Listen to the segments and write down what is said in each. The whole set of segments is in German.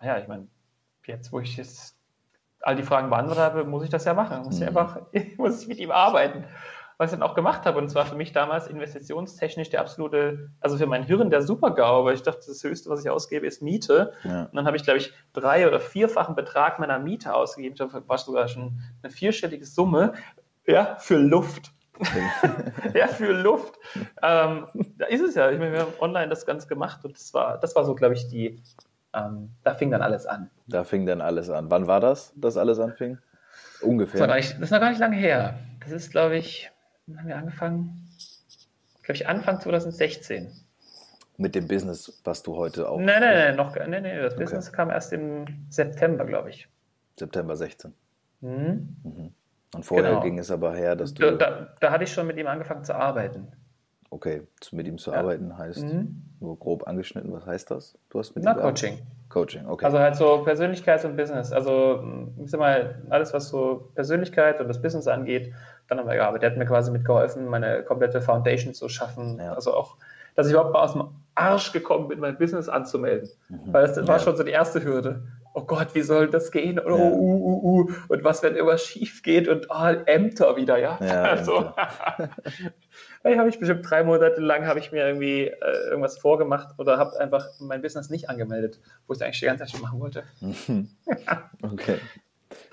naja, ich meine, jetzt, wo ich jetzt all die Fragen beantwortet habe, muss ich das ja machen. Muss ich mhm. einfach, muss ich mit ihm arbeiten. Was ich dann auch gemacht habe, und zwar für mich damals investitionstechnisch der absolute, also für mein Hirn der Super-GAU, weil ich dachte, das Höchste, was ich ausgebe, ist Miete. Ja. Und dann habe ich, glaube ich, drei- oder vierfachen Betrag meiner Miete ausgegeben. Ich glaube, war sogar schon eine vierstellige Summe, ja, für Luft. ja, für Luft. Ähm, da ist es ja. Ich meine, wir haben online das Ganze gemacht und das war, das war so, glaube ich, die, ähm, da fing dann alles an. Da fing dann alles an. Wann war das, dass alles anfing? Ungefähr. Das, war nicht, das ist noch gar nicht lange her. Das ist, glaube ich, haben wir angefangen? Glaube ich, Anfang 2016. Mit dem Business, was du heute auch. Nein, nein, nein, noch, nein, nein, das okay. Business kam erst im September, glaube ich. September 16. Mhm. Mhm. Und vorher genau. ging es aber her, dass du. Da, da, hatte ich schon mit ihm angefangen zu arbeiten. Okay, mit ihm zu ja. arbeiten heißt mhm. nur grob angeschnitten, was heißt das? Du hast mit Na, ihm Coaching. Coaching, okay. Also halt so Persönlichkeits- und Business. Also, ich sag mal, alles, was so Persönlichkeit und das Business angeht, dann haben wir gearbeitet. Der hat mir quasi mitgeholfen, meine komplette Foundation zu schaffen. Ja. Also auch, dass ich überhaupt mal aus dem Arsch gekommen bin, mein Business anzumelden. Mhm. Weil das war ja. schon so die erste Hürde oh Gott, wie soll das gehen? Oh, ja. uh, uh, uh. Und was, wenn irgendwas schief geht und oh, Ämter wieder, ja? ja also, hey, habe ich bestimmt drei Monate lang habe ich mir irgendwie äh, irgendwas vorgemacht oder habe einfach mein Business nicht angemeldet, wo ich es eigentlich die ganze Zeit schon machen wollte. okay.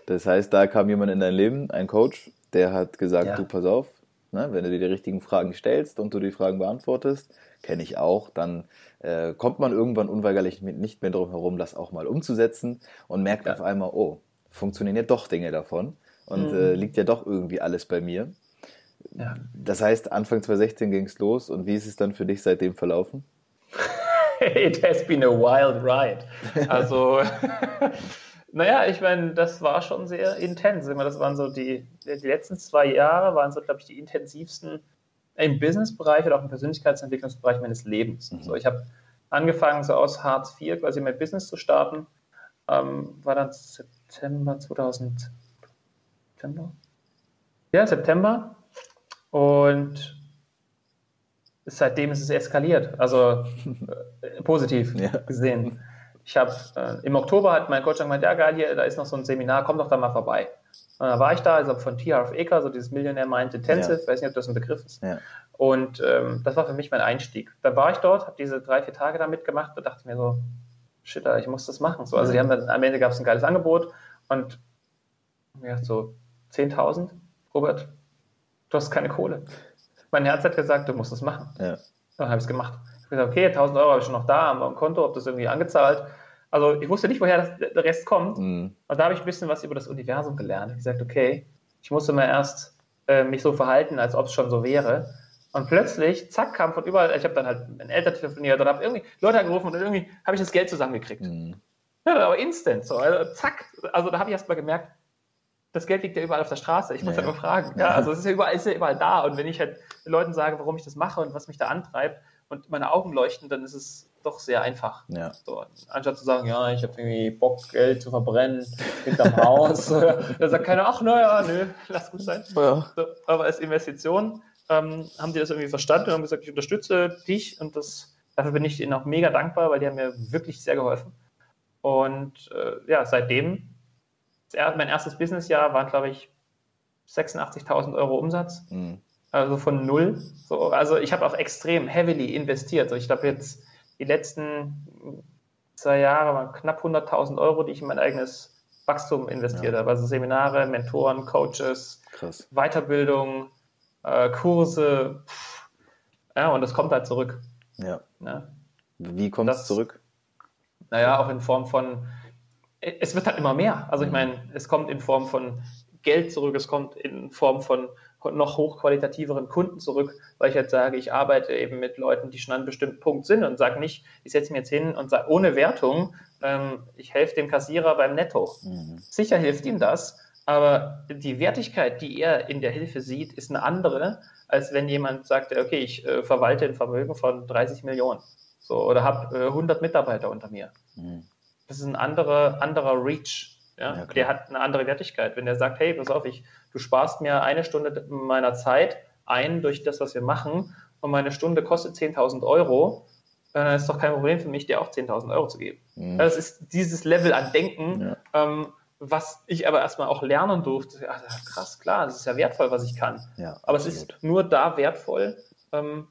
Das heißt, da kam jemand in dein Leben, ein Coach, der hat gesagt, ja. du pass auf, ne, wenn du dir die richtigen Fragen stellst und du die Fragen beantwortest, kenne ich auch, dann äh, kommt man irgendwann unweigerlich nicht mehr drum herum, das auch mal umzusetzen und merkt ja. auf einmal, oh, funktionieren ja doch Dinge davon und mhm. äh, liegt ja doch irgendwie alles bei mir. Ja. Das heißt, Anfang 2016 ging es los und wie ist es dann für dich seitdem verlaufen? It has been a wild ride. Also, naja, ich meine, das war schon sehr intens. Das waren so die, die letzten zwei Jahre, waren so, glaube ich, die intensivsten im Businessbereich oder auch im Persönlichkeitsentwicklungsbereich meines Lebens. Mhm. So, ich habe angefangen, so aus Hartz IV quasi mein Business zu starten. Ähm, war dann September 2000. September? Ja, September. Und seitdem ist es eskaliert, also äh, positiv ja. gesehen. Ich habe äh, im Oktober hat mein Coach gemeint, ja geil, hier, da ist noch so ein Seminar, komm doch da mal vorbei. Und dann war ich da, also von T. Harv Eker, so dieses Millionaire Mind Intensive, ja. weiß nicht, ob das ein Begriff ist. Ja. Und ähm, das war für mich mein Einstieg. Dann war ich dort, habe diese drei, vier Tage da mitgemacht und dachte mir so, shit, ich muss das machen. So, also die haben dann, am Ende gab es ein geiles Angebot und ja, so 10.000, Robert, du hast keine Kohle. Mein Herz hat gesagt, du musst das machen. Ja. Dann habe ich es gemacht. Ich habe gesagt, okay, 1.000 Euro habe ich schon noch da am Konto, habe das irgendwie angezahlt. Also ich wusste nicht, woher das, der Rest kommt. Mhm. Und da habe ich ein bisschen was über das Universum gelernt. Ich gesagt, okay, ich musste mal erst äh, mich so verhalten, als ob es schon so wäre. Und plötzlich, zack, kam von überall, ich habe dann halt meinen Eltern telefoniert und habe irgendwie Leute angerufen und irgendwie habe ich das Geld zusammengekriegt. Mhm. Ja, aber instant, so, also zack. Also da habe ich erst mal gemerkt, das Geld liegt ja überall auf der Straße. Ich muss ja. halt nur fragen. Ja, also es ist ja überall, ist ja überall da. Und wenn ich halt den Leuten sage, warum ich das mache und was mich da antreibt und meine Augen leuchten, dann ist es doch sehr einfach. Ja. So, anstatt zu sagen, ja, ich habe irgendwie Bock, Geld zu verbrennen hinterm Haus. da sagt keiner, ach naja, nö, lass gut sein. Ja. So, aber als Investition ähm, haben die das irgendwie verstanden und haben gesagt, ich unterstütze dich und das, dafür bin ich ihnen auch mega dankbar, weil die haben mir wirklich sehr geholfen. Und äh, ja, seitdem, mein erstes Businessjahr waren, glaube ich, 86.000 Euro Umsatz. Mhm. Also von null. So, also ich habe auch extrem heavily investiert. Also ich glaube jetzt die letzten zwei Jahre waren knapp 100.000 Euro, die ich in mein eigenes Wachstum investiert ja. habe. Also Seminare, Mentoren, Coaches, Krass. Weiterbildung, äh, Kurse. Pff. Ja, und das kommt halt zurück. Ja. ja. Wie kommt es zurück? Naja, auch in Form von, es wird halt immer mehr. Also ich mhm. meine, es kommt in Form von Geld zurück, es kommt in Form von noch hochqualitativeren Kunden zurück, weil ich jetzt sage, ich arbeite eben mit Leuten, die schon an einem bestimmten Punkt sind und sage nicht, ich setze mir jetzt hin und sage ohne Wertung, ähm, ich helfe dem Kassierer beim Netto. Mhm. Sicher hilft ihm das, aber die Wertigkeit, die er in der Hilfe sieht, ist eine andere, als wenn jemand sagt, okay, ich äh, verwalte ein Vermögen von 30 Millionen so, oder habe äh, 100 Mitarbeiter unter mir. Mhm. Das ist ein anderer, anderer Reach. Ja? ja der hat eine andere Wertigkeit. Wenn der sagt, hey, pass auf, ich, du sparst mir eine Stunde meiner Zeit ein durch das, was wir machen und meine Stunde kostet 10.000 Euro, dann ist es doch kein Problem für mich, dir auch 10.000 Euro zu geben. Mhm. Das ist dieses Level an Denken, ja. ähm, was ich aber erstmal auch lernen durfte. Ach, krass, klar, es ist ja wertvoll, was ich kann. Ja, aber absolut. es ist nur da wertvoll ähm,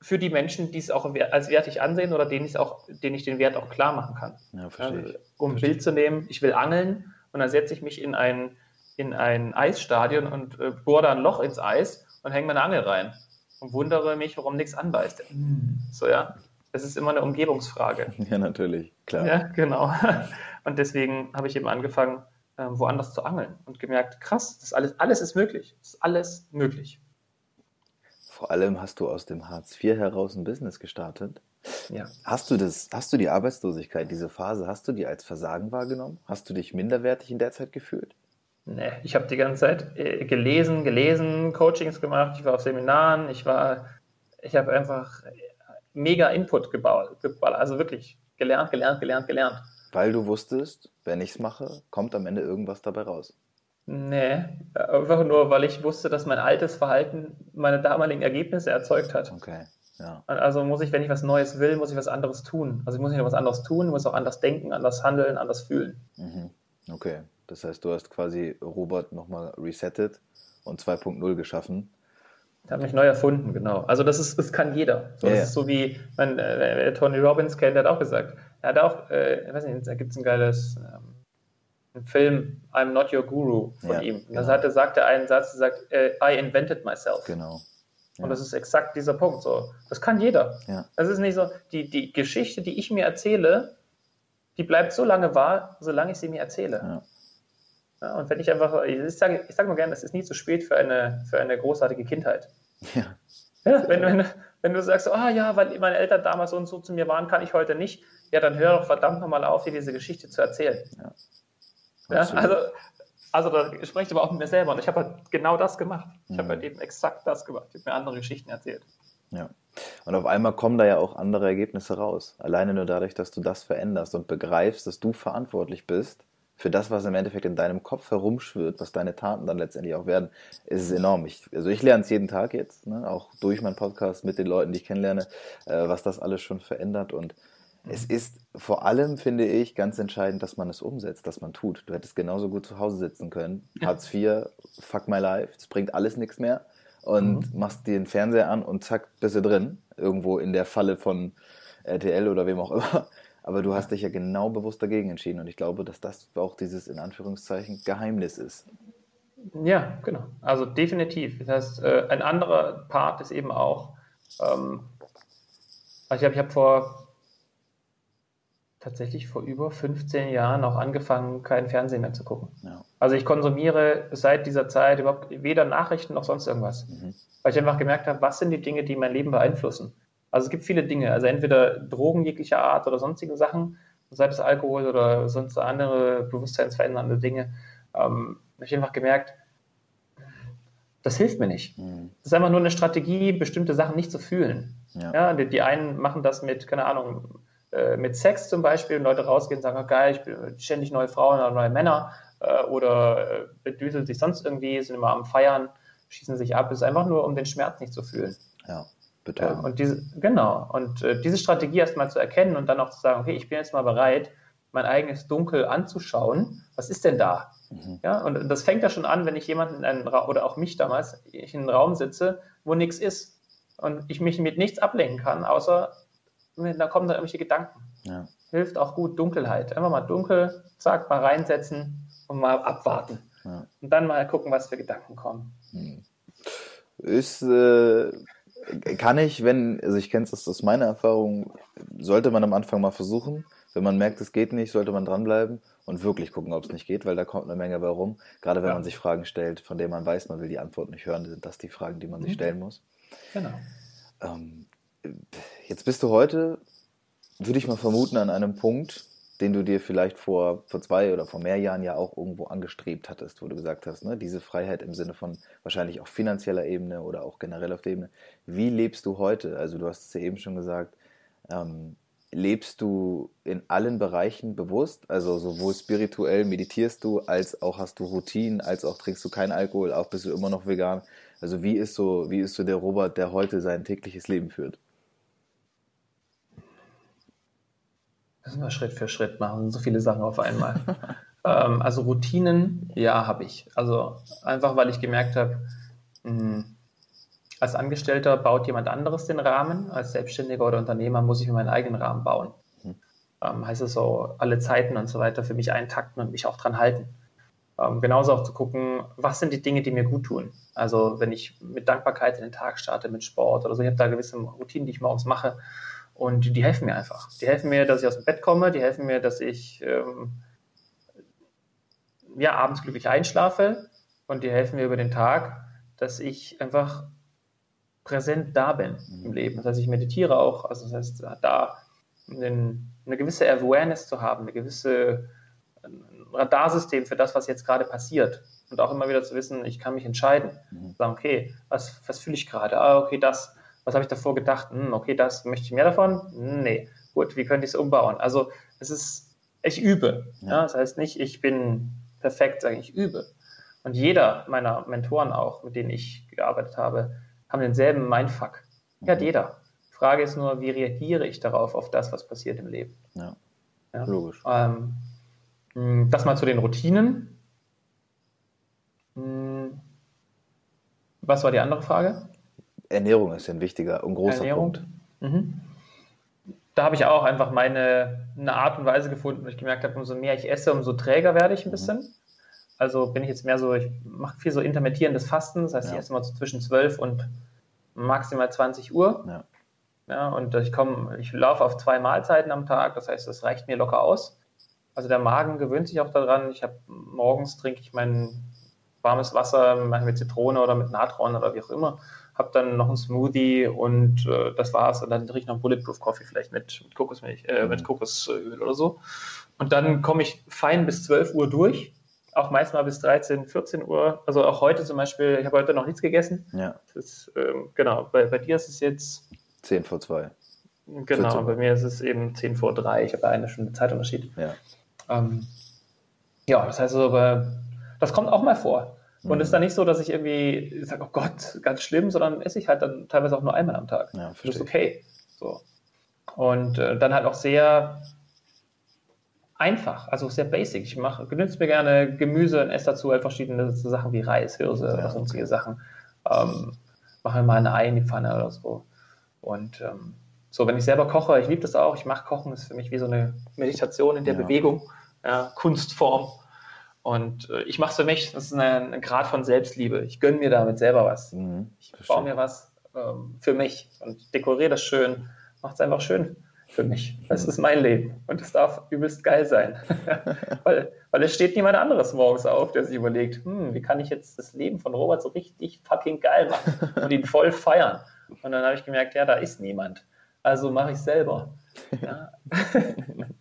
für die Menschen, die es auch als wertig ansehen oder denen, auch, denen ich den Wert auch klar machen kann. Ja, verstehe ich. um ein Bild zu nehmen, ich will angeln und dann setze ich mich in ein, in ein Eisstadion und äh, bohre da ein Loch ins Eis und hänge meine Angel rein und wundere mich, warum nichts anbeißt. So, ja. Es ist immer eine Umgebungsfrage. Ja, natürlich, klar. Ja, genau. Und deswegen habe ich eben angefangen, ähm, woanders zu angeln und gemerkt, krass, das alles, alles ist möglich. Das ist alles möglich. Vor allem hast du aus dem Hartz IV heraus ein Business gestartet. Ja. Hast du das, hast du die Arbeitslosigkeit, diese Phase, hast du die als Versagen wahrgenommen? Hast du dich minderwertig in der Zeit gefühlt? Nee, ich habe die ganze Zeit äh, gelesen, gelesen, Coachings gemacht, ich war auf Seminaren, ich war, ich habe einfach mega Input gebaut, also wirklich gelernt, gelernt, gelernt, gelernt. Weil du wusstest, wenn ich es mache, kommt am Ende irgendwas dabei raus. Nee, einfach nur, weil ich wusste, dass mein altes Verhalten meine damaligen Ergebnisse erzeugt hat. Okay, ja. Also muss ich, wenn ich was Neues will, muss ich was anderes tun. Also ich muss nicht nur was anderes tun, muss auch anders denken, anders handeln, anders fühlen. Mhm. Okay, das heißt, du hast quasi Robert nochmal resettet und 2.0 geschaffen. Ich habe mich neu erfunden, genau. Also das ist, das kann jeder. So, ja, das ist so wie mein, äh, Tony Robbins kennt, der hat auch gesagt. Er hat auch, äh, ich weiß nicht, da gibt es ein geiles ähm, ein Film, I'm not your guru von ja, ihm. Genau. Da sagt er einen Satz, der sagt, äh, I invented myself. Genau. Und das ist exakt dieser Punkt. So, das kann jeder. Ja. Das ist nicht so, die, die Geschichte, die ich mir erzähle, die bleibt so lange wahr, solange ich sie mir erzähle. Ja. Ja, und wenn ich einfach, ich sage, ich sage mal gerne, es ist nie zu spät für eine, für eine großartige Kindheit. Ja. ja wenn, wenn, wenn du sagst, ah oh, ja, weil meine Eltern damals so und so zu mir waren, kann ich heute nicht, ja, dann hör doch verdammt nochmal auf, dir diese Geschichte zu erzählen. Ja. also, also da spreche ich aber auch mit mir selber und ich habe halt genau das gemacht. Ich mhm. habe halt eben exakt das gemacht. Ich habe mir andere Geschichten erzählt. Ja. Und auf einmal kommen da ja auch andere Ergebnisse raus. Alleine nur dadurch, dass du das veränderst und begreifst, dass du verantwortlich bist für das, was im Endeffekt in deinem Kopf herumschwirrt, was deine Taten dann letztendlich auch werden, ist es enorm. Ich, also ich lerne es jeden Tag jetzt, ne? auch durch meinen Podcast mit den Leuten, die ich kennenlerne, äh, was das alles schon verändert. Und mhm. Es ist vor allem, finde ich, ganz entscheidend, dass man es umsetzt, dass man tut. Du hättest genauso gut zu Hause sitzen können. Ja. Hartz IV, fuck my life, es bringt alles nichts mehr. Und mhm. machst dir den Fernseher an und zack, bist du drin. Irgendwo in der Falle von RTL oder wem auch immer. Aber du hast dich ja genau bewusst dagegen entschieden und ich glaube, dass das auch dieses in Anführungszeichen Geheimnis ist. Ja, genau. Also definitiv. Das heißt, äh, ein anderer Part ist eben auch, ähm, also ich habe ich hab vor tatsächlich vor über 15 Jahren auch angefangen, keinen Fernsehen mehr zu gucken. Ja. Also ich konsumiere seit dieser Zeit überhaupt weder Nachrichten noch sonst irgendwas. Mhm. Weil ich einfach gemerkt habe, was sind die Dinge, die mein Leben beeinflussen. Also es gibt viele Dinge, also entweder Drogen jeglicher Art oder sonstige Sachen, sei es Alkohol oder sonst andere bewusstseinsverändernde Dinge. Ähm, habe ich einfach gemerkt, das hilft mir nicht. Mhm. Das ist einfach nur eine Strategie, bestimmte Sachen nicht zu fühlen. Ja. ja die, die, einen machen das mit, keine Ahnung, äh, mit Sex zum Beispiel, und Leute rausgehen und sagen, oh, geil, ich bin ständig neue Frauen oder neue Männer äh, oder äh, bedüseln sich sonst irgendwie, sind immer am Feiern, schießen sich ab. Es ist einfach nur, um den Schmerz nicht zu fühlen. Ja. Ja, und diese, genau. Und äh, diese Strategie erstmal zu erkennen und dann auch zu sagen, okay, ich bin jetzt mal bereit, mein eigenes Dunkel anzuschauen. Was ist denn da? Mhm. Ja, und das fängt ja schon an, wenn ich jemanden in einen Raum, oder auch mich damals, ich in einen Raum sitze, wo nichts ist und ich mich mit nichts ablenken kann, außer da kommen da irgendwelche Gedanken. Ja. Hilft auch gut Dunkelheit. Einfach mal dunkel, zack, mal reinsetzen und mal abwarten. Ja. Und dann mal gucken, was für Gedanken kommen. Mhm. Ist äh, kann ich, wenn, also ich kenne es aus meiner Erfahrung, sollte man am Anfang mal versuchen. Wenn man merkt, es geht nicht, sollte man dranbleiben und wirklich gucken, ob es nicht geht, weil da kommt eine Menge bei rum. Gerade wenn ja. man sich Fragen stellt, von denen man weiß, man will die Antwort nicht hören, sind das die Fragen, die man mhm. sich stellen muss. Genau. Ähm, jetzt bist du heute, würde ich mal vermuten, an einem Punkt, den du dir vielleicht vor, vor zwei oder vor mehr Jahren ja auch irgendwo angestrebt hattest, wo du gesagt hast, ne, diese Freiheit im Sinne von wahrscheinlich auch finanzieller Ebene oder auch generell auf der Ebene. Wie lebst du heute? Also du hast es ja eben schon gesagt, ähm, lebst du in allen Bereichen bewusst? Also sowohl spirituell meditierst du, als auch hast du Routinen, als auch trinkst du keinen Alkohol, auch bist du immer noch vegan. Also wie ist so, wie ist so der Robert, der heute sein tägliches Leben führt? Müssen wir Schritt für Schritt machen, so viele Sachen auf einmal. ähm, also Routinen, ja, habe ich. Also einfach, weil ich gemerkt habe, hm, als Angestellter baut jemand anderes den Rahmen. Als Selbstständiger oder Unternehmer muss ich mir meinen eigenen Rahmen bauen. Mhm. Ähm, heißt es so, alle Zeiten und so weiter für mich eintakten und mich auch dran halten. Ähm, genauso auch zu gucken, was sind die Dinge, die mir gut tun. Also wenn ich mit Dankbarkeit in den Tag starte, mit Sport oder so, ich habe da gewisse Routinen, die ich morgens mache und die helfen mir einfach. Die helfen mir, dass ich aus dem Bett komme, die helfen mir, dass ich ähm, ja, abends glücklich einschlafe und die helfen mir über den Tag, dass ich einfach präsent da bin mhm. im Leben. Das heißt, ich meditiere auch, also das heißt, da einen, eine gewisse Awareness zu haben, eine gewisse Radarsystem für das, was jetzt gerade passiert. Und auch immer wieder zu wissen, ich kann mich entscheiden. Mhm. Sagen, okay, was, was fühle ich gerade? Ah, okay, das. Was habe ich davor gedacht? Hm, okay, das. Möchte ich mehr davon? Nee. Gut, wie könnte ich es umbauen? Also, es ist, ich übe. Ja. ja. das heißt nicht, ich bin perfekt, sage ich, übe. Und jeder meiner Mentoren auch, mit denen ich gearbeitet habe, haben denselben Mindfuck. Ja, mhm. jeder. Die Frage ist nur, wie reagiere ich darauf, auf das, was passiert im Leben? Ja, ja? logisch. Ähm, hm, das mal zu den Routinen. Hm, was war die andere Frage? Ernährung ist ein wichtiger und großer Ernährung. Punkt. Mhm. Da habe ich auch einfach meine eine Art und Weise gefunden, wo ich gemerkt habe, umso mehr ich esse, umso träger werde ich ein mhm. bisschen. Also bin ich jetzt mehr so, ich mache viel so intermittierendes Fasten, das heißt, ja. ich esse mal so zwischen 12 und maximal 20 Uhr. Ja. ja und ich komme, ich laufe auf zwei Mahlzeiten am Tag, das heißt, das reicht mir locker aus. Also der Magen gewöhnt sich auch daran. Ich habe morgens trinke ich mein warmes Wasser, manchmal mit Zitrone oder mit Natron oder wie auch immer. Habe dann noch einen Smoothie und äh, das war's. Und dann trinke ich noch Bulletproof Coffee vielleicht mit, mit Kokosmilch, äh, mit mhm. Kokosöl oder so. Und dann komme ich fein bis 12 Uhr durch auch meist mal bis 13, 14 Uhr. Also auch heute zum Beispiel, ich habe heute noch nichts gegessen. Ja. Ist, ähm, genau, bei, bei dir ist es jetzt 10 vor 2. Genau, bei mir ist es eben 10 vor 3. Ich habe eine Stunde Zeitunterschied. Ja. Ähm, ja, das heißt also, das kommt auch mal vor. Und es mhm. ist dann nicht so, dass ich irgendwie sage, oh Gott, ganz schlimm, sondern esse ich halt dann teilweise auch nur einmal am Tag. Ja, das ist okay. So. Und äh, dann halt auch sehr einfach, also sehr basic. Ich mache, genütze mir gerne Gemüse und esse dazu halt verschiedene Sachen wie Reis, Hirse ja, oder sonstige okay. Sachen. Ähm, mache mal eine Ei in die Pfanne oder so. Und ähm, so, wenn ich selber koche, ich liebe das auch. Ich mache Kochen, ist für mich wie so eine Meditation in der ja. Bewegung, ja, Kunstform. Und äh, ich mache es für mich, das ist ein, Grad von Selbstliebe. Ich gönne mir damit selber was. Mhm, ich baue mir was ähm, für mich und dekoriere das schön, mache es einfach schön für mich. Das ist mein Leben und es darf übelst geil sein. weil, weil es steht niemand anderes morgens auf, der sich überlegt, hm, wie kann ich jetzt das Leben von Robert so richtig fucking geil machen und ihn voll feiern. Und dann habe ich gemerkt, ja, da ist niemand. Also mache ich selber. Ja.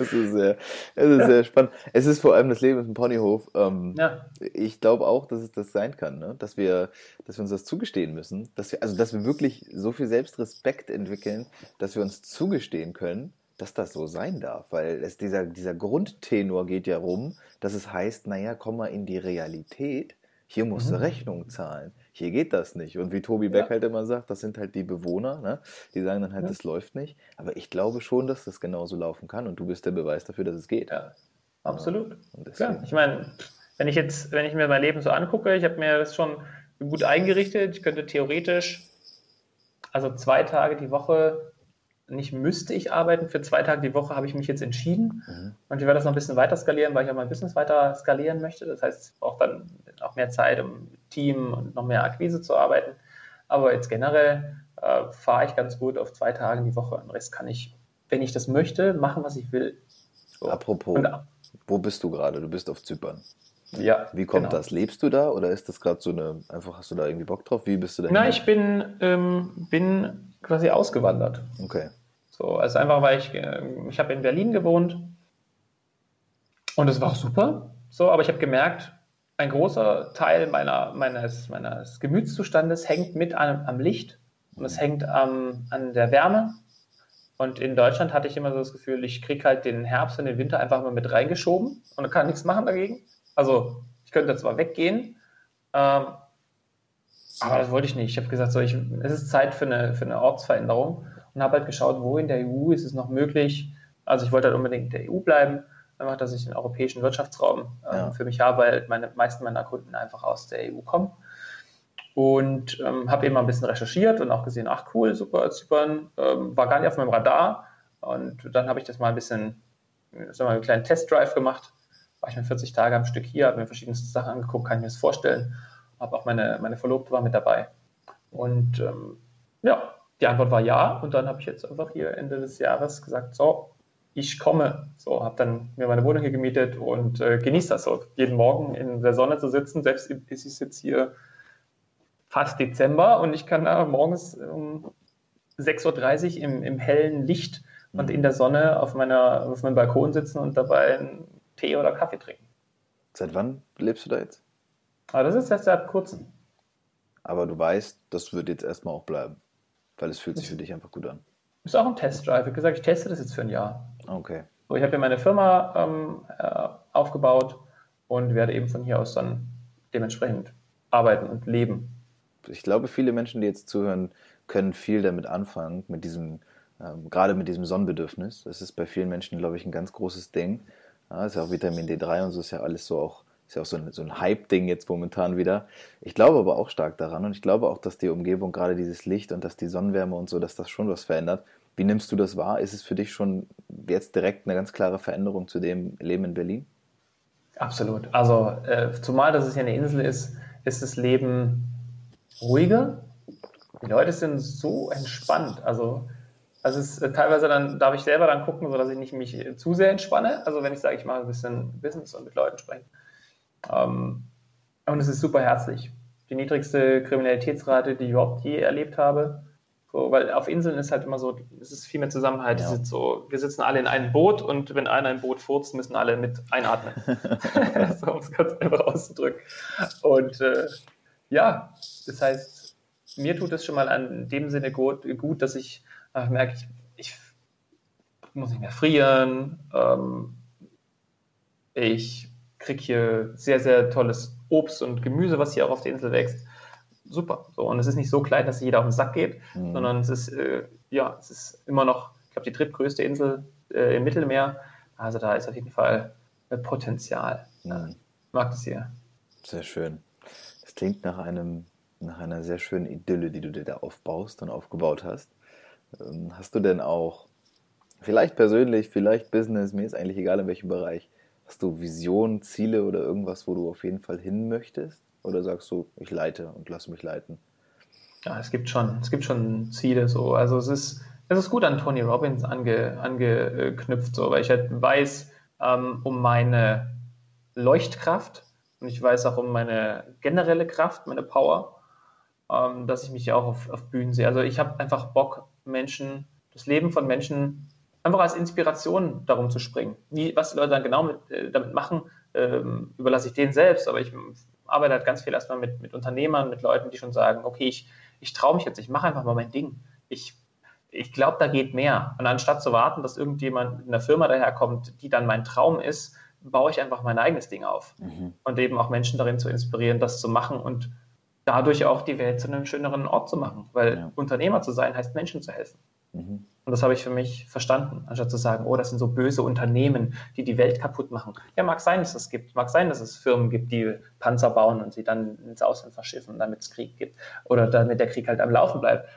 Das ist sehr, das ist ja. sehr spannend. Es ist vor allem das Leben im Ponyhof. Ähm, ja. Ich glaube auch, dass es das sein kann, ne? dass wir, dass wir uns das zugestehen müssen, dass wir, also dass wir wirklich so viel Selbstrespekt entwickeln, dass wir uns zugestehen können, dass das so sein darf, weil es dieser, dieser Grundtenor geht ja rum, dass es heißt, naja, komm mal in die Realität, hier musst mhm. du Rechnung zahlen hier geht das nicht. Und wie Tobi Beck ja. halt immer sagt, das sind halt die Bewohner, ne? die sagen dann halt, ja. das läuft nicht. Aber ich glaube schon, dass das genauso laufen kann und du bist der Beweis dafür, dass es geht. Ja, absolut. Ja. Ich meine, wenn ich jetzt, wenn ich mir mein Leben so angucke, ich habe mir das schon gut eingerichtet. Ich könnte theoretisch, also zwei Tage die Woche nicht müsste ich arbeiten. Für zwei Tage die Woche habe ich mich jetzt entschieden. Mhm. Und ich werde das noch ein bisschen weiter skalieren, weil ich auch mein Business weiter skalieren möchte. Das heißt, ich brauche dann auch mehr Zeit, um Team und noch mehr Akquise zu arbeiten. Aber jetzt generell äh, fahre ich ganz gut auf zwei Tage die Woche. Den Rest kann ich, wenn ich das möchte, machen, was ich will. So. Apropos, und, wo bist du gerade? Du bist auf Zypern. Ja. Wie kommt genau. das? Lebst du da oder ist das gerade so eine, einfach hast du da irgendwie Bock drauf? Wie bist du da? Nein, ich bin, ähm, bin quasi ausgewandert. Okay. So, also einfach, weil ich, äh, ich habe in Berlin gewohnt und es war auch super. So, aber ich habe gemerkt, ein großer Teil meiner, meines, meines Gemütszustandes hängt mit am, am Licht und es hängt am, an der Wärme. Und in Deutschland hatte ich immer so das Gefühl, ich kriege halt den Herbst und den Winter einfach mal mit reingeschoben und kann nichts machen dagegen. Also ich könnte zwar weggehen, ähm, aber das wollte ich nicht. Ich habe gesagt, so, ich, es ist Zeit für eine, für eine Ortsveränderung und habe halt geschaut, wo in der EU ist es noch möglich, Also ich wollte halt unbedingt in der EU bleiben, einfach, dass ich den europäischen Wirtschaftsraum ähm, ja. für mich habe, weil meine meisten meiner Kunden einfach aus der EU kommen. Und ähm, habe eben mal ein bisschen recherchiert und auch gesehen, ach cool, super, Zypern, ähm, war gar nicht auf meinem Radar. Und dann habe ich das mal ein bisschen, sagen wir mal, einen kleinen Testdrive gemacht. War ich mir 40 Tage am Stück hier, habe mir verschiedenste Sachen angeguckt, kann ich mir das vorstellen. Habe auch meine, meine Verlobte war mit dabei. Und ähm, ja, die Antwort war ja. Und dann habe ich jetzt einfach hier Ende des Jahres gesagt, so, ich komme. So, habe dann mir meine Wohnung hier gemietet und äh, genieße das so, jeden Morgen in der Sonne zu sitzen. Selbst ist es jetzt hier fast Dezember und ich kann da morgens um 6.30 Uhr im, im hellen Licht und mhm. in der Sonne auf, meiner, auf meinem Balkon sitzen und dabei einen Tee oder Kaffee trinken. Seit wann lebst du da jetzt? Ah, das ist erst seit kurzem. Aber du weißt, das wird jetzt erstmal auch bleiben, weil es fühlt sich für dich einfach gut an. Ist auch ein Testdrive. Ich habe gesagt, ich teste das jetzt für ein Jahr. Okay. So, ich habe hier meine Firma ähm, äh, aufgebaut und werde eben von hier aus dann dementsprechend arbeiten und leben. Ich glaube, viele Menschen, die jetzt zuhören, können viel damit anfangen, mit diesem, ähm, gerade mit diesem Sonnenbedürfnis. Das ist bei vielen Menschen, glaube ich, ein ganz großes Ding. Ja, ist ja auch Vitamin D3 und so ist ja alles so auch, ist ja auch so ein, so ein Hype-Ding jetzt momentan wieder. Ich glaube aber auch stark daran und ich glaube auch, dass die Umgebung, gerade dieses Licht und dass die Sonnenwärme und so, dass das schon was verändert. Wie nimmst du das wahr? Ist es für dich schon jetzt direkt eine ganz klare Veränderung zu dem Leben in Berlin? Absolut. Also äh, zumal, es ja eine Insel ist, ist das Leben ruhiger. Die Leute sind so entspannt. Also, also es ist, äh, teilweise dann darf ich selber dann gucken, sodass ich nicht mich zu sehr entspanne. Also wenn ich sage, ich mache ein bisschen Business und mit Leuten sprechen. Ähm, und es ist super herzlich. Die niedrigste Kriminalitätsrate, die ich überhaupt je erlebt habe. So, weil auf Inseln ist halt immer so, es ist viel mehr Zusammenhalt. Ja. So, wir sitzen alle in einem Boot und wenn einer ein Boot furzt, müssen alle mit einatmen. so, um es ganz einfach auszudrücken. Und äh, ja, das heißt, mir tut es schon mal in dem Sinne gut, gut dass ich äh, merke, ich, ich, muss nicht mehr frieren. Ähm, ich kriege hier sehr, sehr tolles Obst und Gemüse, was hier auch auf der Insel wächst super. So, und es ist nicht so klein, dass jeder auf den Sack geht, mhm. sondern es ist, äh, ja, es ist immer noch, ich glaube, die drittgrößte Insel äh, im Mittelmeer. Also da ist auf jeden Fall äh, Potenzial. Mhm. Mag das hier. Sehr schön. Das klingt nach einem, nach einer sehr schönen Idylle, die du dir da aufbaust und aufgebaut hast. Ähm, hast du denn auch, vielleicht persönlich, vielleicht Business, mir ist eigentlich egal in welchem Bereich, hast du Visionen, Ziele oder irgendwas, wo du auf jeden Fall hin möchtest? Oder sagst du, ich leite und lasse mich leiten? Ja, es gibt schon, es gibt schon Ziele so. Also es ist, es ist gut an Tony Robbins ange, angeknüpft, so, weil ich halt weiß ähm, um meine Leuchtkraft und ich weiß auch um meine generelle Kraft, meine Power, ähm, dass ich mich ja auch auf, auf Bühnen sehe. Also ich habe einfach Bock, Menschen, das Leben von Menschen einfach als Inspiration darum zu springen. Wie, was die Leute dann genau mit, äh, damit machen, ähm, überlasse ich denen selbst, aber ich arbeite halt ganz viel erstmal mit, mit Unternehmern, mit Leuten, die schon sagen, okay, ich, ich traue mich jetzt, ich mache einfach mal mein Ding. Ich, ich glaube, da geht mehr. Und anstatt zu warten, dass irgendjemand in der Firma daherkommt, die dann mein Traum ist, baue ich einfach mein eigenes Ding auf. Mhm. Und eben auch Menschen darin zu inspirieren, das zu machen und dadurch auch die Welt zu einem schöneren Ort zu machen. Weil ja. Unternehmer zu sein heißt Menschen zu helfen. Mhm. Und das habe ich für mich verstanden, anstatt zu sagen, oh, das sind so böse Unternehmen, die die Welt kaputt machen. Ja, mag sein, dass es gibt. Mag sein, dass es Firmen gibt, die Panzer bauen und sie dann ins Ausland verschiffen, damit es Krieg gibt. Oder damit der Krieg halt am Laufen bleibt.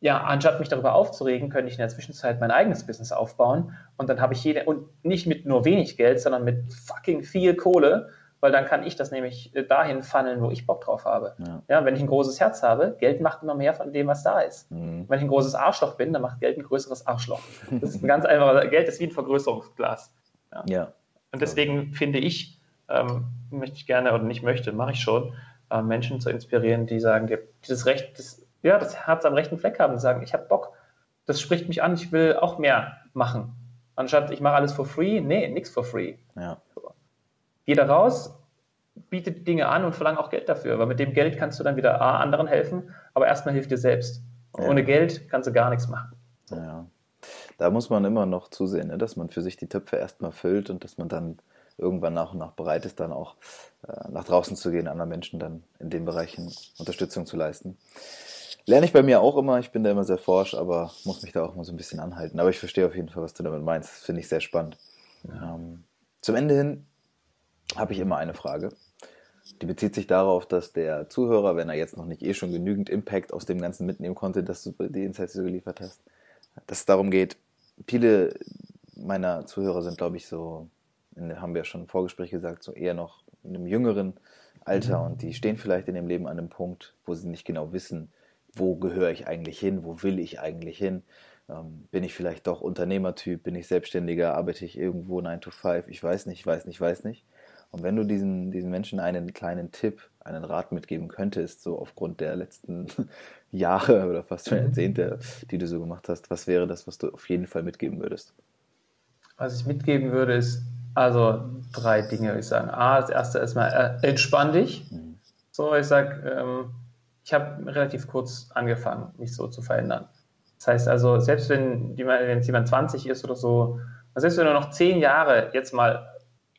Ja, anstatt mich darüber aufzuregen, könnte ich in der Zwischenzeit mein eigenes Business aufbauen. Und dann habe ich jede, und nicht mit nur wenig Geld, sondern mit fucking viel Kohle weil dann kann ich das nämlich äh, dahin funneln, wo ich Bock drauf habe. Ja. ja. wenn ich ein großes Herz habe, Geld macht immer mehr von dem, was da ist. Mhm. Wenn ich ein großes Arschloch bin, dann macht Geld ein größeres Arschloch. Das ist ein ganz einfacher, Geld ist wie ein Vergrößerungsglas. Ja. ja. Und deswegen finde ich, ähm, möchte ich gerne oder nicht möchte, mache ich schon, äh, Menschen zu inspirieren, die sagen, die dieses Recht, das, ja, das Herz am rechten Fleck haben und sagen, ich habe Bock, das spricht mich an, ich will auch mehr machen. Anstatt ich mache alles for free, nee, nichts for free. Ja. Geh da raus, biete Dinge an und verlange auch Geld dafür, weil mit dem Geld kannst du dann wieder A, anderen helfen, aber erstmal hilft dir selbst. Ja. Ohne Geld kannst du gar nichts machen. Ja. Da muss man immer noch zusehen, ne? dass man für sich die Töpfe erstmal füllt und dass man dann irgendwann nach und nach bereit ist, dann auch äh, nach draußen zu gehen, anderen Menschen dann in den Bereichen Unterstützung zu leisten. Lerne ich bei mir auch immer. Ich bin da immer sehr forsch, aber muss mich da auch mal so ein bisschen anhalten. Aber ich verstehe auf jeden Fall, was du damit meinst. Das finde ich sehr spannend. Ja. Ähm, zum Ende hin habe ich immer eine Frage. Die bezieht sich darauf, dass der Zuhörer, wenn er jetzt noch nicht eh schon genügend Impact aus dem Ganzen mitnehmen konnte, dass du die Insights so geliefert hast, dass es darum geht, viele meiner Zuhörer sind, glaube ich, so, haben wir schon im Vorgespräch gesagt, so eher noch in einem jüngeren Alter mhm. und die stehen vielleicht in dem Leben an einem Punkt, wo sie nicht genau wissen, wo gehöre ich eigentlich hin, wo will ich eigentlich hin. Ähm, bin ich vielleicht doch Unternehmertyp, bin ich Selbstständiger, arbeite ich irgendwo 9 to 5, ich weiß nicht, weiß nicht, weiß nicht. Und wenn du diesen, diesen Menschen einen kleinen Tipp, einen Rat mitgeben könntest, so aufgrund der letzten Jahre oder fast schon mhm. Jahrzehnte, die du so gemacht hast, was wäre das, was du auf jeden Fall mitgeben würdest? Was ich mitgeben würde, ist also drei Dinge, würde ich sagen. A, das erste erstmal, äh, entspann dich. Mhm. So, ich sage, ähm, ich habe relativ kurz angefangen, mich so zu verändern. Das heißt also, selbst wenn, wenn jetzt jemand 20 ist oder so, selbst wenn du noch zehn Jahre jetzt mal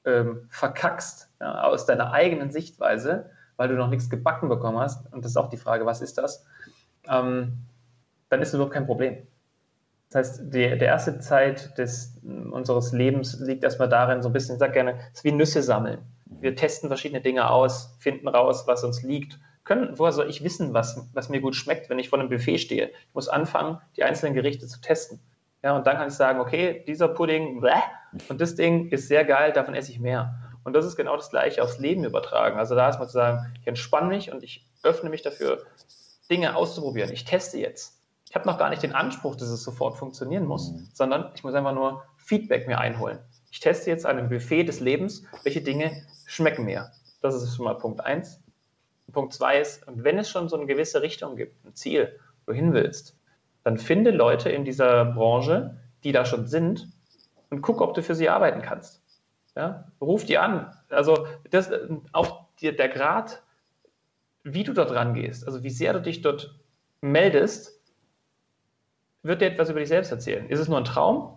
ähm, verkackst ja, aus deiner eigenen Sichtweise, weil du noch nichts gebacken bekommen hast, und das ist auch die Frage, was ist das, ähm, dann ist das überhaupt kein Problem. Das heißt, die, der erste Zeit des, unseres Lebens liegt erstmal darin, so ein bisschen, ich sage gerne, es ist wie Nüsse sammeln. Wir testen verschiedene Dinge aus, finden raus, was uns liegt. Können, woher soll ich wissen, was, was mir gut schmeckt, wenn ich vor einem Buffet stehe? Ich muss anfangen, die einzelnen Gerichte zu testen. Ja, und dann kann ich sagen, okay, dieser Pudding, bleh, und das Ding ist sehr geil, davon esse ich mehr. Und das ist genau das Gleiche aufs Leben übertragen. Also da ist mal zu sagen, ich entspanne mich und ich öffne mich dafür, Dinge auszuprobieren. Ich teste jetzt. Ich habe noch gar nicht den Anspruch, dass es sofort funktionieren muss, mhm. sondern ich muss einfach nur Feedback mir einholen. Ich teste jetzt an einem Buffet des Lebens, welche Dinge schmecken mir. Das ist schon mal Punkt 1. Punkt 2 ist, wenn es schon so eine gewisse Richtung gibt, ein Ziel, wohin willst, dann finde Leute in dieser Branche, die da schon sind und guck, ob du für sie arbeiten kannst. Ja? Ruf die an. Also das, auch die, der Grad, wie du dort rangehst, also wie sehr du dich dort meldest, wird dir etwas über dich selbst erzählen. Ist es nur ein Traum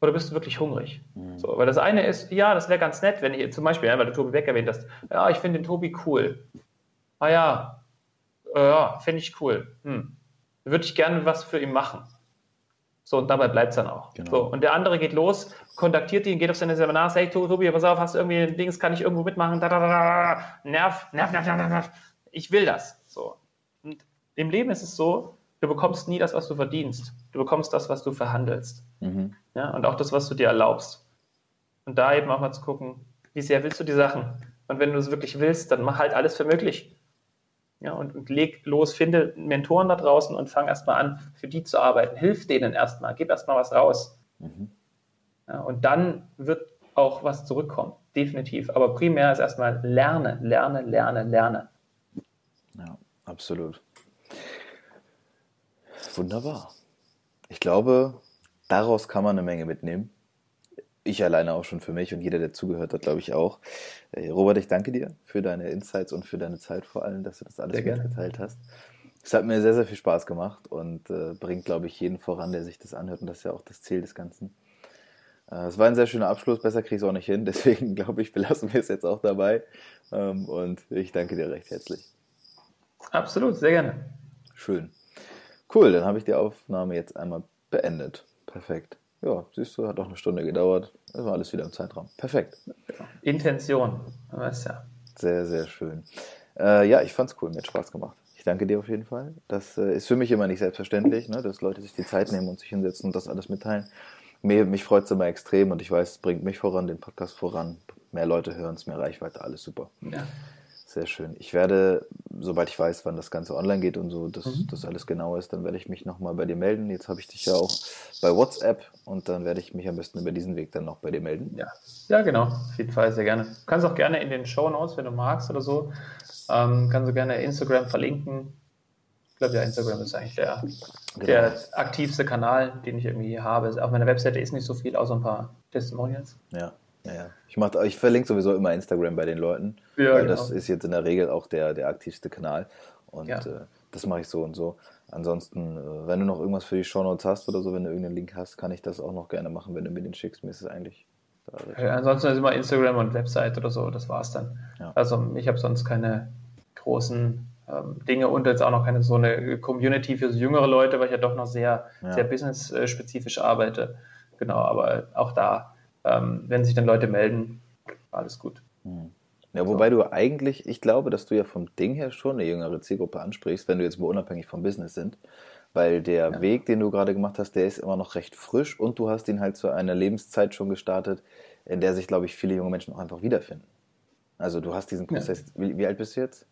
oder bist du wirklich hungrig? Mhm. So, weil das eine ist, ja, das wäre ganz nett, wenn ich zum Beispiel, ja, weil du Tobi Beck erwähnt hast, ja, ich finde den Tobi cool. Ah ja, äh, ja, finde ich cool. Hm würde ich gerne was für ihn machen. So, und dabei bleibt es dann auch. Genau. So, und der andere geht los, kontaktiert ihn, geht auf seine Seminar, sagt, hey, Tobi, pass auf, hast du irgendwie ein Ding, kann ich irgendwo mitmachen? Da, da, da, nerv, nerv, nerv, nerv, nerv. Ich will das. So. Und im Leben ist es so, du bekommst nie das, was du verdienst. Du bekommst das, was du verhandelst. Mhm. Ja, und auch das, was du dir erlaubst. Und da eben auch mal zu gucken, wie sehr willst du die Sachen? Und wenn du es wirklich willst, dann mach halt alles für möglich. Ja, und, und leg los, finde Mentoren da draußen und fang erstmal an, für die zu arbeiten. Hilf denen erstmal, gib erstmal was raus. Mhm. Ja, und dann wird auch was zurückkommen, definitiv. Aber primär ist erstmal lerne, lerne, lerne, lerne. Ja, absolut. Wunderbar. Ich glaube, daraus kann man eine Menge mitnehmen ich alleine auch schon für mich und jeder, der zugehört hat, glaube ich auch. Äh, Robert, ich danke dir für deine Insights und für deine Zeit vor allem, dass du das alles mitgeteilt hast. Es hat mir sehr, sehr viel Spaß gemacht und äh, bringt, glaube ich, jeden voran, der sich das anhört. Und das ist ja auch das Ziel des Ganzen. Äh, es war ein sehr schöner Abschluss, besser kriege ich es auch nicht hin. Deswegen, glaube ich, belassen wir es jetzt auch dabei. Ähm, und ich danke dir recht herzlich. Absolut, sehr gerne. Schön. Cool, dann habe ich die Aufnahme jetzt einmal beendet. Perfekt. Ja, siehst du, hat auch eine Stunde gedauert. Das war alles wieder im Zeitraum. Perfekt. Intention, weißt ja. Sehr, sehr schön. Äh, ja, ich fand's cool, mir hat Spaß gemacht. Ich danke dir auf jeden Fall. Das äh, ist für mich immer nicht selbstverständlich, ne, dass Leute sich die Zeit nehmen und sich hinsetzen und das alles mitteilen. Mir, mich freut es immer extrem und ich weiß, es bringt mich voran, den Podcast voran. Mehr Leute hören es, mehr Reichweite, alles super. Ja. Sehr schön. Ich werde, sobald ich weiß, wann das Ganze online geht und so, dass mhm. das alles genau ist, dann werde ich mich nochmal bei dir melden. Jetzt habe ich dich ja auch bei WhatsApp und dann werde ich mich am besten über diesen Weg dann noch bei dir melden. Ja, ja genau. Auf jeden Fall sehr gerne. Du kannst auch gerne in den Show Notes, wenn du magst oder so, ähm, kannst du gerne Instagram verlinken. Ich glaube, ja, Instagram ist eigentlich der, genau. der aktivste Kanal, den ich irgendwie habe. Auf meiner Webseite ist nicht so viel, außer ein paar Testimonials. Ja. Ja. Ich, mach, ich verlinke sowieso immer Instagram bei den Leuten, ja, weil genau. das ist jetzt in der Regel auch der, der aktivste Kanal. Und ja. äh, das mache ich so und so. Ansonsten, äh, wenn du noch irgendwas für die Shownotes hast oder so, wenn du irgendeinen Link hast, kann ich das auch noch gerne machen, wenn du mir den schickst. Mir ist es eigentlich. Ja, ansonsten ist immer Instagram und Website oder so, das war's dann. Ja. Also ich habe sonst keine großen ähm, Dinge und jetzt auch noch keine so eine Community für so jüngere Leute, weil ich ja doch noch sehr, sehr business-spezifisch arbeite. Genau, aber auch da, ähm, wenn sich dann Leute melden, alles gut. Hm. Ja, wobei so. du eigentlich, ich glaube, dass du ja vom Ding her schon eine jüngere Zielgruppe ansprichst, wenn du jetzt mal unabhängig vom Business sind. Weil der ja. Weg, den du gerade gemacht hast, der ist immer noch recht frisch und du hast ihn halt zu einer Lebenszeit schon gestartet, in der sich, glaube ich, viele junge Menschen auch einfach wiederfinden. Also du hast diesen Prozess, ja. wie, wie, alt bist du jetzt?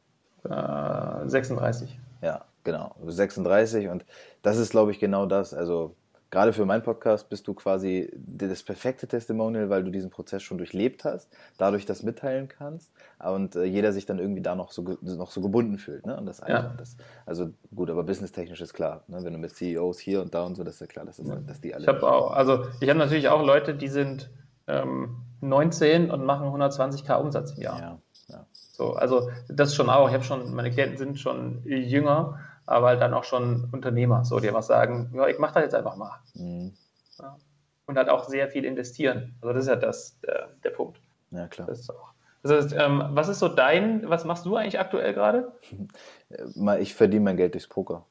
Äh, 36. Ja, genau. 36 und das ist, glaube ich, genau das. Also gerade für meinen Podcast bist du quasi das perfekte Testimonial, weil du diesen Prozess schon durchlebt hast, dadurch das mitteilen kannst und äh, jeder sich dann irgendwie da noch so, noch so gebunden fühlt. Ne? Und das, ja. das also gut, aber businesstechnisch ist klar, ne? wenn du mit CEOs hier und da und so, das ist ja klar, dass, das, ja. dass die alle. Ich habe auch, also ich habe natürlich auch Leute, die sind ähm, 19 und machen 120k Umsatz im Jahr. Ja, ja. So, also das schon auch. Ich habe schon, meine Klienten sind schon jünger aber halt dann auch schon Unternehmer, so die einfach sagen, ja, ich mache das jetzt einfach mal. Mhm. Ja. Und halt auch sehr viel investieren. Also das ist ja das, der, der Punkt. Ja, klar. Das ist auch. Das heißt, ähm, was ist so dein, was machst du eigentlich aktuell gerade? Ich verdiene mein Geld durchs Poker.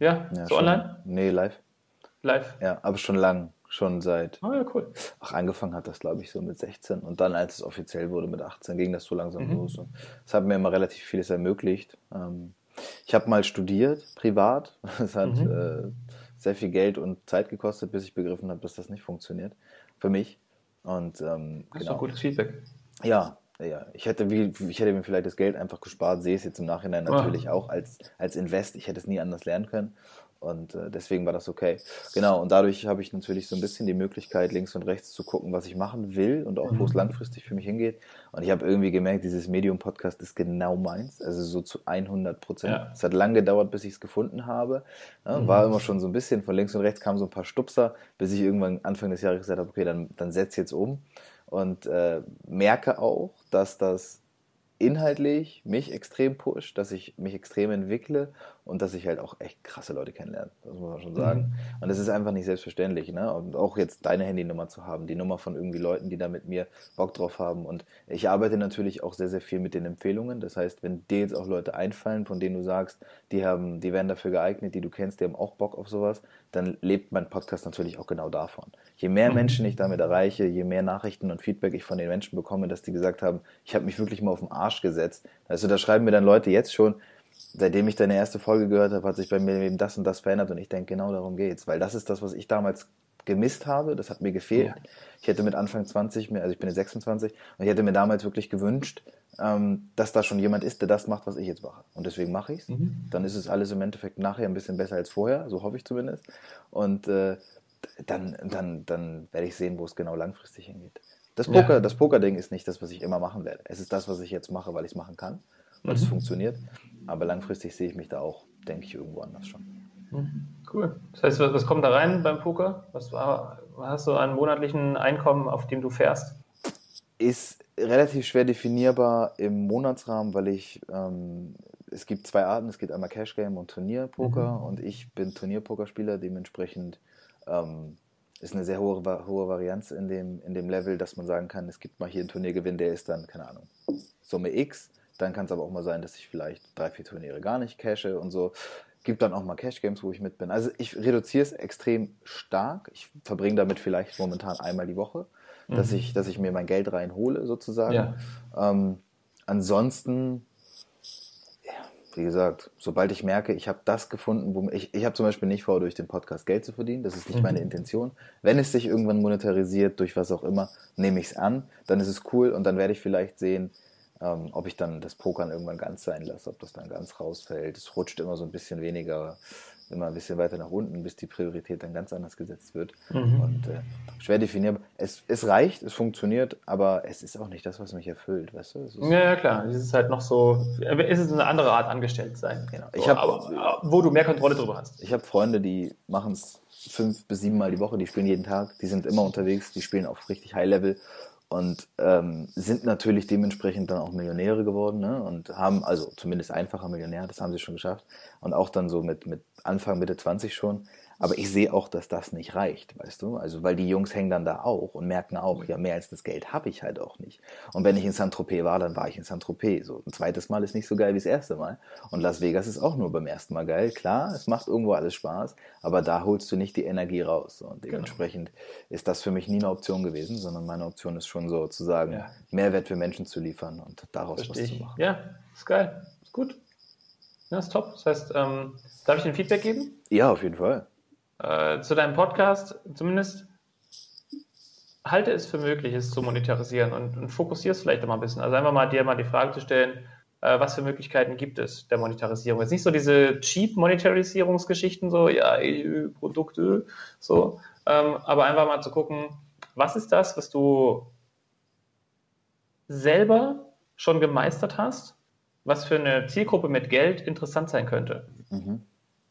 Ja, ja so schon, online? Nee, live. Live? Ja, aber schon lang, schon seit. Oh ja, cool. Ach, angefangen hat das, glaube ich, so mit 16 und dann, als es offiziell wurde mit 18, ging das so langsam mhm. los. das hat mir immer relativ vieles ermöglicht. Ähm, ich habe mal studiert, privat. Es hat mhm. äh, sehr viel Geld und Zeit gekostet, bis ich begriffen habe, dass das nicht funktioniert. Für mich. Und, ähm, das ist genau. gutes Feedback. Ja, ja. Ich hätte, ich hätte mir vielleicht das Geld einfach gespart, sehe es jetzt im Nachhinein ah. natürlich oh. auch als, als Invest. Ich hätte es nie anders lernen können. Und äh, deswegen war das okay. Genau, und dadurch habe ich natürlich so ein bisschen die Möglichkeit, links und rechts zu gucken, was ich machen will und auch, wo es mhm. langfristig für mich hingeht. Und ich habe irgendwie gemerkt, dieses Medium-Podcast ist genau meins, also so zu 100 Prozent. Ja. Es hat lange gedauert, bis ich es gefunden habe. Ja, mhm. War immer schon so ein bisschen, von links und rechts kamen so ein paar Stupser, bis ich irgendwann Anfang des Jahres gesagt habe, okay, dann, dann setz jetzt um. Und äh, merke auch, dass das inhaltlich mich extrem pusht, dass ich mich extrem entwickle und dass ich halt auch echt krasse Leute kennenlerne. Das muss man schon sagen. Mhm. Und das ist einfach nicht selbstverständlich. Ne? Und auch jetzt deine Handynummer zu haben, die Nummer von irgendwie Leuten, die da mit mir Bock drauf haben. Und ich arbeite natürlich auch sehr, sehr viel mit den Empfehlungen. Das heißt, wenn dir jetzt auch Leute einfallen, von denen du sagst, die haben, die werden dafür geeignet, die du kennst, die haben auch Bock auf sowas, dann lebt mein Podcast natürlich auch genau davon. Je mehr mhm. Menschen ich damit erreiche, je mehr Nachrichten und Feedback ich von den Menschen bekomme, dass die gesagt haben, ich habe mich wirklich mal auf den Arsch gesetzt. Also da schreiben mir dann Leute jetzt schon, seitdem ich deine erste Folge gehört habe, hat sich bei mir eben das und das verändert und ich denke, genau darum geht's, weil das ist das, was ich damals gemisst habe, das hat mir gefehlt. Ja. Ich hätte mit Anfang 20, also ich bin jetzt 26, und ich hätte mir damals wirklich gewünscht, ähm, dass da schon jemand ist, der das macht, was ich jetzt mache. Und deswegen mache ich es. Mhm. Dann ist es alles im Endeffekt nachher ein bisschen besser als vorher, so hoffe ich zumindest. Und äh, dann, dann, dann werde ich sehen, wo es genau langfristig hingeht. Das Poker, ja. das Poker-Ding ist nicht das, was ich immer machen werde. Es ist das, was ich jetzt mache, weil ich es machen kann, weil mhm. es funktioniert. Aber langfristig sehe ich mich da auch, denke ich, irgendwo anders schon. Mhm. Cool. Das heißt, was kommt da rein beim Poker? Was war, hast du an monatlichen Einkommen, auf dem du fährst? Ist relativ schwer definierbar im Monatsrahmen, weil ich ähm, es gibt zwei Arten. Es gibt einmal Cash Game und Turnierpoker mhm. und ich bin Turnierpokerspieler, dementsprechend ähm, ist eine sehr hohe, hohe Varianz in dem, in dem Level, dass man sagen kann, es gibt mal hier einen Turniergewinn, der ist dann, keine Ahnung, Summe X dann kann es aber auch mal sein, dass ich vielleicht drei, vier Turniere gar nicht cache und so. Gibt dann auch mal Cash-Games, wo ich mit bin. Also ich reduziere es extrem stark. Ich verbringe damit vielleicht momentan einmal die Woche, mhm. dass, ich, dass ich mir mein Geld reinhole, sozusagen. Ja. Ähm, ansonsten, ja, wie gesagt, sobald ich merke, ich habe das gefunden, wo ich, ich habe zum Beispiel nicht vor, durch den Podcast Geld zu verdienen. Das ist nicht mhm. meine Intention. Wenn es sich irgendwann monetarisiert, durch was auch immer, nehme ich es an. Dann ist es cool und dann werde ich vielleicht sehen, ähm, ob ich dann das Pokern irgendwann ganz sein lasse, ob das dann ganz rausfällt. Es rutscht immer so ein bisschen weniger, immer ein bisschen weiter nach unten, bis die Priorität dann ganz anders gesetzt wird. Mhm. Und äh, schwer definierbar. Es, es reicht, es funktioniert, aber es ist auch nicht das, was mich erfüllt, weißt du? ja, ja, klar. Es ist halt noch so, es ist eine andere Art angestellt sein. Genau. Ich hab, aber, wo du mehr Kontrolle drüber hast. Ich habe Freunde, die machen es fünf bis sieben Mal die Woche, die spielen jeden Tag, die sind immer unterwegs, die spielen auf richtig High Level und ähm, sind natürlich dementsprechend dann auch Millionäre geworden ne? und haben, also zumindest einfacher Millionär, das haben sie schon geschafft und auch dann so mit, mit Anfang, Mitte 20 schon. Aber ich sehe auch, dass das nicht reicht, weißt du? Also, weil die Jungs hängen dann da auch und merken auch, ja, mehr als das Geld habe ich halt auch nicht. Und wenn ich in Saint-Tropez war, dann war ich in Saint-Tropez. So, ein zweites Mal ist nicht so geil wie das erste Mal. Und Las Vegas ist auch nur beim ersten Mal geil. Klar, es macht irgendwo alles Spaß, aber da holst du nicht die Energie raus. Und genau. dementsprechend genau. ist das für mich nie eine Option gewesen, sondern meine Option ist schon so zu sagen, ja. Mehrwert für Menschen zu liefern und daraus Verstehe was zu machen. Ja, ist geil. Ist gut. Ja, ist top. Das heißt, ähm, darf ich ein Feedback geben? Ja, auf jeden Fall. Äh, zu deinem Podcast, zumindest halte es für möglich, es zu monetarisieren und, und fokussier es vielleicht mal ein bisschen. Also einfach mal dir mal die Frage zu stellen, äh, was für Möglichkeiten gibt es der Monetarisierung? Jetzt nicht so diese cheap Monetarisierungsgeschichten, so ja, EU, Produkte, so, ähm, aber einfach mal zu gucken, was ist das, was du selber schon gemeistert hast, was für eine Zielgruppe mit Geld interessant sein könnte. Mhm.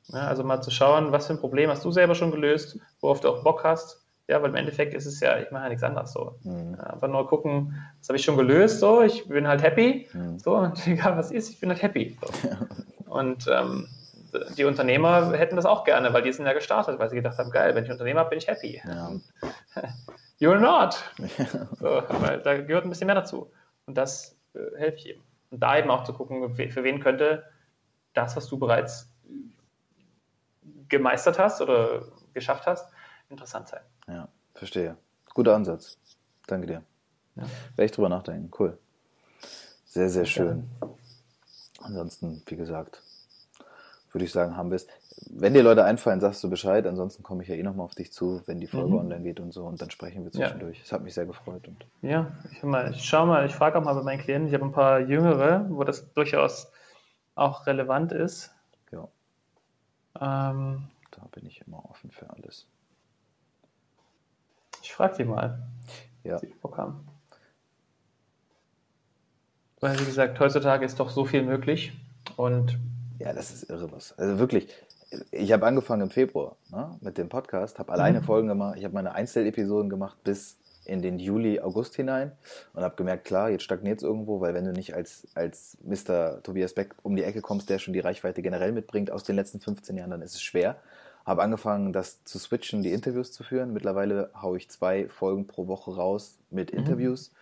Ja, also mal zu schauen, was für ein Problem hast du selber schon gelöst, worauf du auch Bock hast. Ja, weil im Endeffekt ist es ja, ich mache ja nichts anderes so. Mhm. Ja, einfach nur gucken, was habe ich schon gelöst, so, ich bin halt happy, mhm. so, und egal was ist, ich bin halt happy. So. Und ähm, die Unternehmer hätten das auch gerne, weil die sind ja gestartet, weil sie gedacht haben, geil, wenn ich Unternehmer bin, ich happy. Ja. You're not. So, weil da gehört ein bisschen mehr dazu. Und das äh, helfe ich eben. Und da eben auch zu gucken, für wen könnte das, was du bereits gemeistert hast oder geschafft hast, interessant sein. Ja, verstehe. Guter Ansatz. Danke dir. Ja. Werde ich drüber nachdenken. Cool. Sehr, sehr schön. Ansonsten, wie gesagt, würde ich sagen, haben wir es. Wenn dir Leute einfallen, sagst du Bescheid. Ansonsten komme ich ja eh nochmal auf dich zu, wenn die Folge mhm. online geht und so. Und dann sprechen wir zwischendurch. Es ja. hat mich sehr gefreut. Und ja, ich, mal, ich schaue mal, ich frage auch mal bei meinen Klienten. Ich habe ein paar Jüngere, wo das durchaus auch relevant ist. Ja. Ähm, da bin ich immer offen für alles. Ich frage die mal, ja. sie haben. Weil, wie gesagt, heutzutage ist doch so viel möglich und. Ja, das ist irre was. Also wirklich, ich habe angefangen im Februar ne, mit dem Podcast, habe alleine mhm. Folgen gemacht, ich habe meine Einzelepisoden gemacht bis in den Juli, August hinein und habe gemerkt, klar, jetzt stagniert es irgendwo, weil wenn du nicht als, als Mr. Tobias Beck um die Ecke kommst, der schon die Reichweite generell mitbringt aus den letzten 15 Jahren, dann ist es schwer. Habe angefangen, das zu switchen, die Interviews zu führen. Mittlerweile haue ich zwei Folgen pro Woche raus mit mhm. Interviews mhm.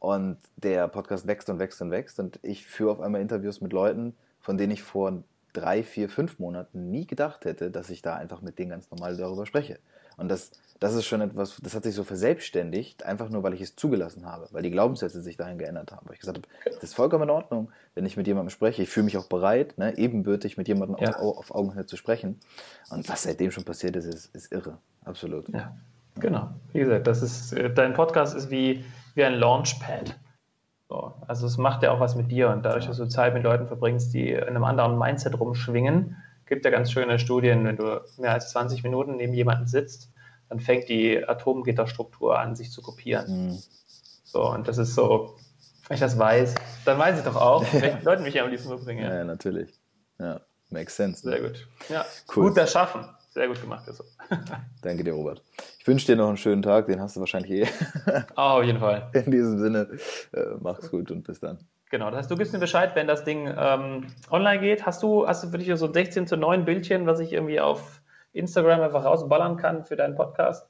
und der Podcast wächst und wächst und wächst und ich führe auf einmal Interviews mit Leuten, von denen ich vor drei, vier, fünf Monaten nie gedacht hätte, dass ich da einfach mit denen ganz normal darüber spreche. Und das das ist schon etwas, das hat sich so verselbstständigt, einfach nur, weil ich es zugelassen habe, weil die Glaubenssätze sich dahin geändert haben. Weil ich gesagt habe, das ist vollkommen in Ordnung, wenn ich mit jemandem spreche. Ich fühle mich auch bereit, ne, ebenbürtig mit jemandem ja. auf, auf, Augenhöhe zu sprechen. Und was seitdem schon passiert ist, ist, ist irre. Absolut. Ja, genau. Wie gesagt, das ist, äh, dein Podcast ist wie, wie ein Launchpad. So. Also es macht ja auch was mit dir und dadurch, dass du Zeit mit Leuten verbringst, die in einem anderen Mindset rumschwingen, gibt ja ganz schöne Studien, wenn du mehr als 20 Minuten neben jemanden sitzt, dann fängt die Atomgitterstruktur an, sich zu kopieren. Mhm. So, und das ist so, wenn ich das weiß, dann weiß ich doch auch, welche Leute mich hier am liebsten umbringen. Ja, ja, natürlich. Ja, makes sense. Sehr gut. Ja, cool. gut erschaffen. Sehr gut gemacht. Also. Danke dir, Robert. Ich wünsche dir noch einen schönen Tag, den hast du wahrscheinlich eh. Oh, auf jeden Fall. In diesem Sinne, äh, mach's gut und bis dann. Genau, das heißt, du gibst mir Bescheid, wenn das Ding ähm, online geht. Hast du, hast du für dich so 16 zu 9 Bildchen, was ich irgendwie auf Instagram einfach rausballern kann für deinen Podcast,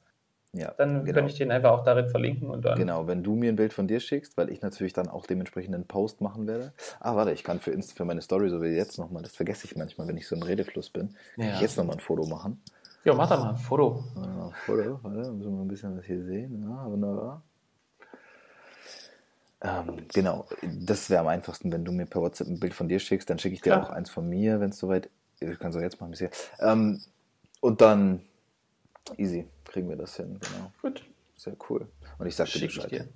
ja, dann genau. kann ich den einfach auch darin verlinken und dann. Genau, wenn du mir ein Bild von dir schickst, weil ich natürlich dann auch dementsprechend einen Post machen werde. Ah, warte, ich kann für, Inst für meine Story, so wie jetzt nochmal, das vergesse ich manchmal, wenn ich so im Redefluss bin, ja. ich jetzt nochmal ein Foto machen. Ja, mach da mal ein Foto. Ja, Foto, warte, müssen wir mal ein bisschen was hier sehen. Ja, wunderbar. Ähm, genau, das wäre am einfachsten, wenn du mir per WhatsApp ein Bild von dir schickst, dann schicke ich dir Klar. auch eins von mir, wenn es soweit. Ich kann so jetzt mal ein bisschen. Ähm, und dann easy, kriegen wir das hin, genau. Gut. Sehr cool. Und ich sag dir Bescheid. Dir.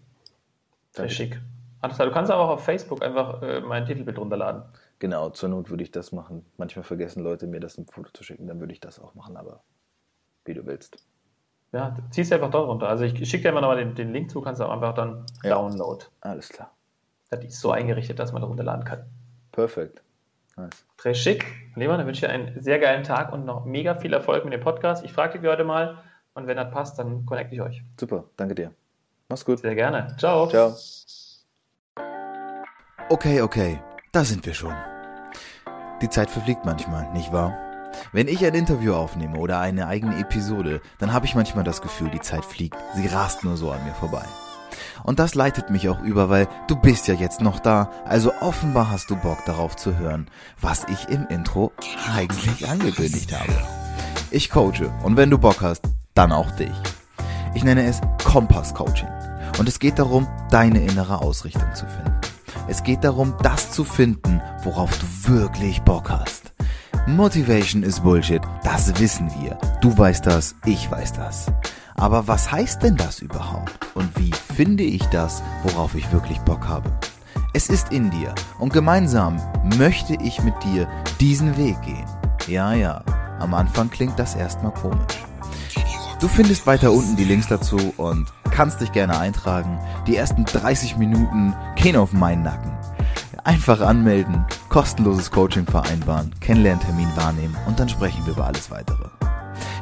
Sehr schick. Alles klar, du kannst aber auch auf Facebook einfach äh, mein Titelbild runterladen. Genau, zur Not würde ich das machen. Manchmal vergessen Leute, mir das ein Foto zu schicken, dann würde ich das auch machen, aber wie du willst. Ja, ziehst du einfach dort runter. Also ich schicke dir immer nochmal den, den Link zu, kannst du auch einfach dann ja. Download. Alles klar. Die ist so eingerichtet, dass man da runterladen kann. Perfekt. Nice. Très schick. Lehmann, dann wünsche ich dir einen sehr geilen Tag und noch mega viel Erfolg mit dem Podcast. Ich frage dich heute mal und wenn das passt, dann connecte ich euch. Super, danke dir. Mach's gut. Sehr gerne. Ciao. Ciao. Okay, okay, da sind wir schon. Die Zeit verfliegt manchmal, nicht wahr? Wenn ich ein Interview aufnehme oder eine eigene Episode, dann habe ich manchmal das Gefühl, die Zeit fliegt. Sie rast nur so an mir vorbei. Und das leitet mich auch über, weil du bist ja jetzt noch da, also offenbar hast du Bock darauf zu hören, was ich im Intro eigentlich angekündigt habe. Ich coache und wenn du Bock hast, dann auch dich. Ich nenne es Kompass Coaching. Und es geht darum, deine innere Ausrichtung zu finden. Es geht darum, das zu finden, worauf du wirklich Bock hast. Motivation ist Bullshit, das wissen wir. Du weißt das, ich weiß das. Aber was heißt denn das überhaupt? Und wie finde ich das, worauf ich wirklich Bock habe? Es ist in dir und gemeinsam möchte ich mit dir diesen Weg gehen. Ja, ja, am Anfang klingt das erstmal komisch. Du findest weiter unten die Links dazu und kannst dich gerne eintragen. Die ersten 30 Minuten gehen auf meinen Nacken. Einfach anmelden, kostenloses Coaching vereinbaren, Kennenlerntermin wahrnehmen und dann sprechen wir über alles weitere.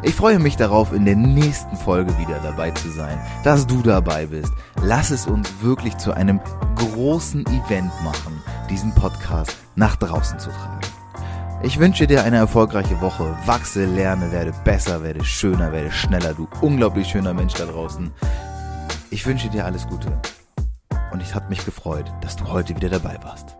Ich freue mich darauf, in der nächsten Folge wieder dabei zu sein, dass du dabei bist. Lass es uns wirklich zu einem großen Event machen, diesen Podcast nach draußen zu tragen. Ich wünsche dir eine erfolgreiche Woche. Wachse, lerne, werde besser, werde schöner, werde schneller, du unglaublich schöner Mensch da draußen. Ich wünsche dir alles Gute. Und es hat mich gefreut, dass du heute wieder dabei warst.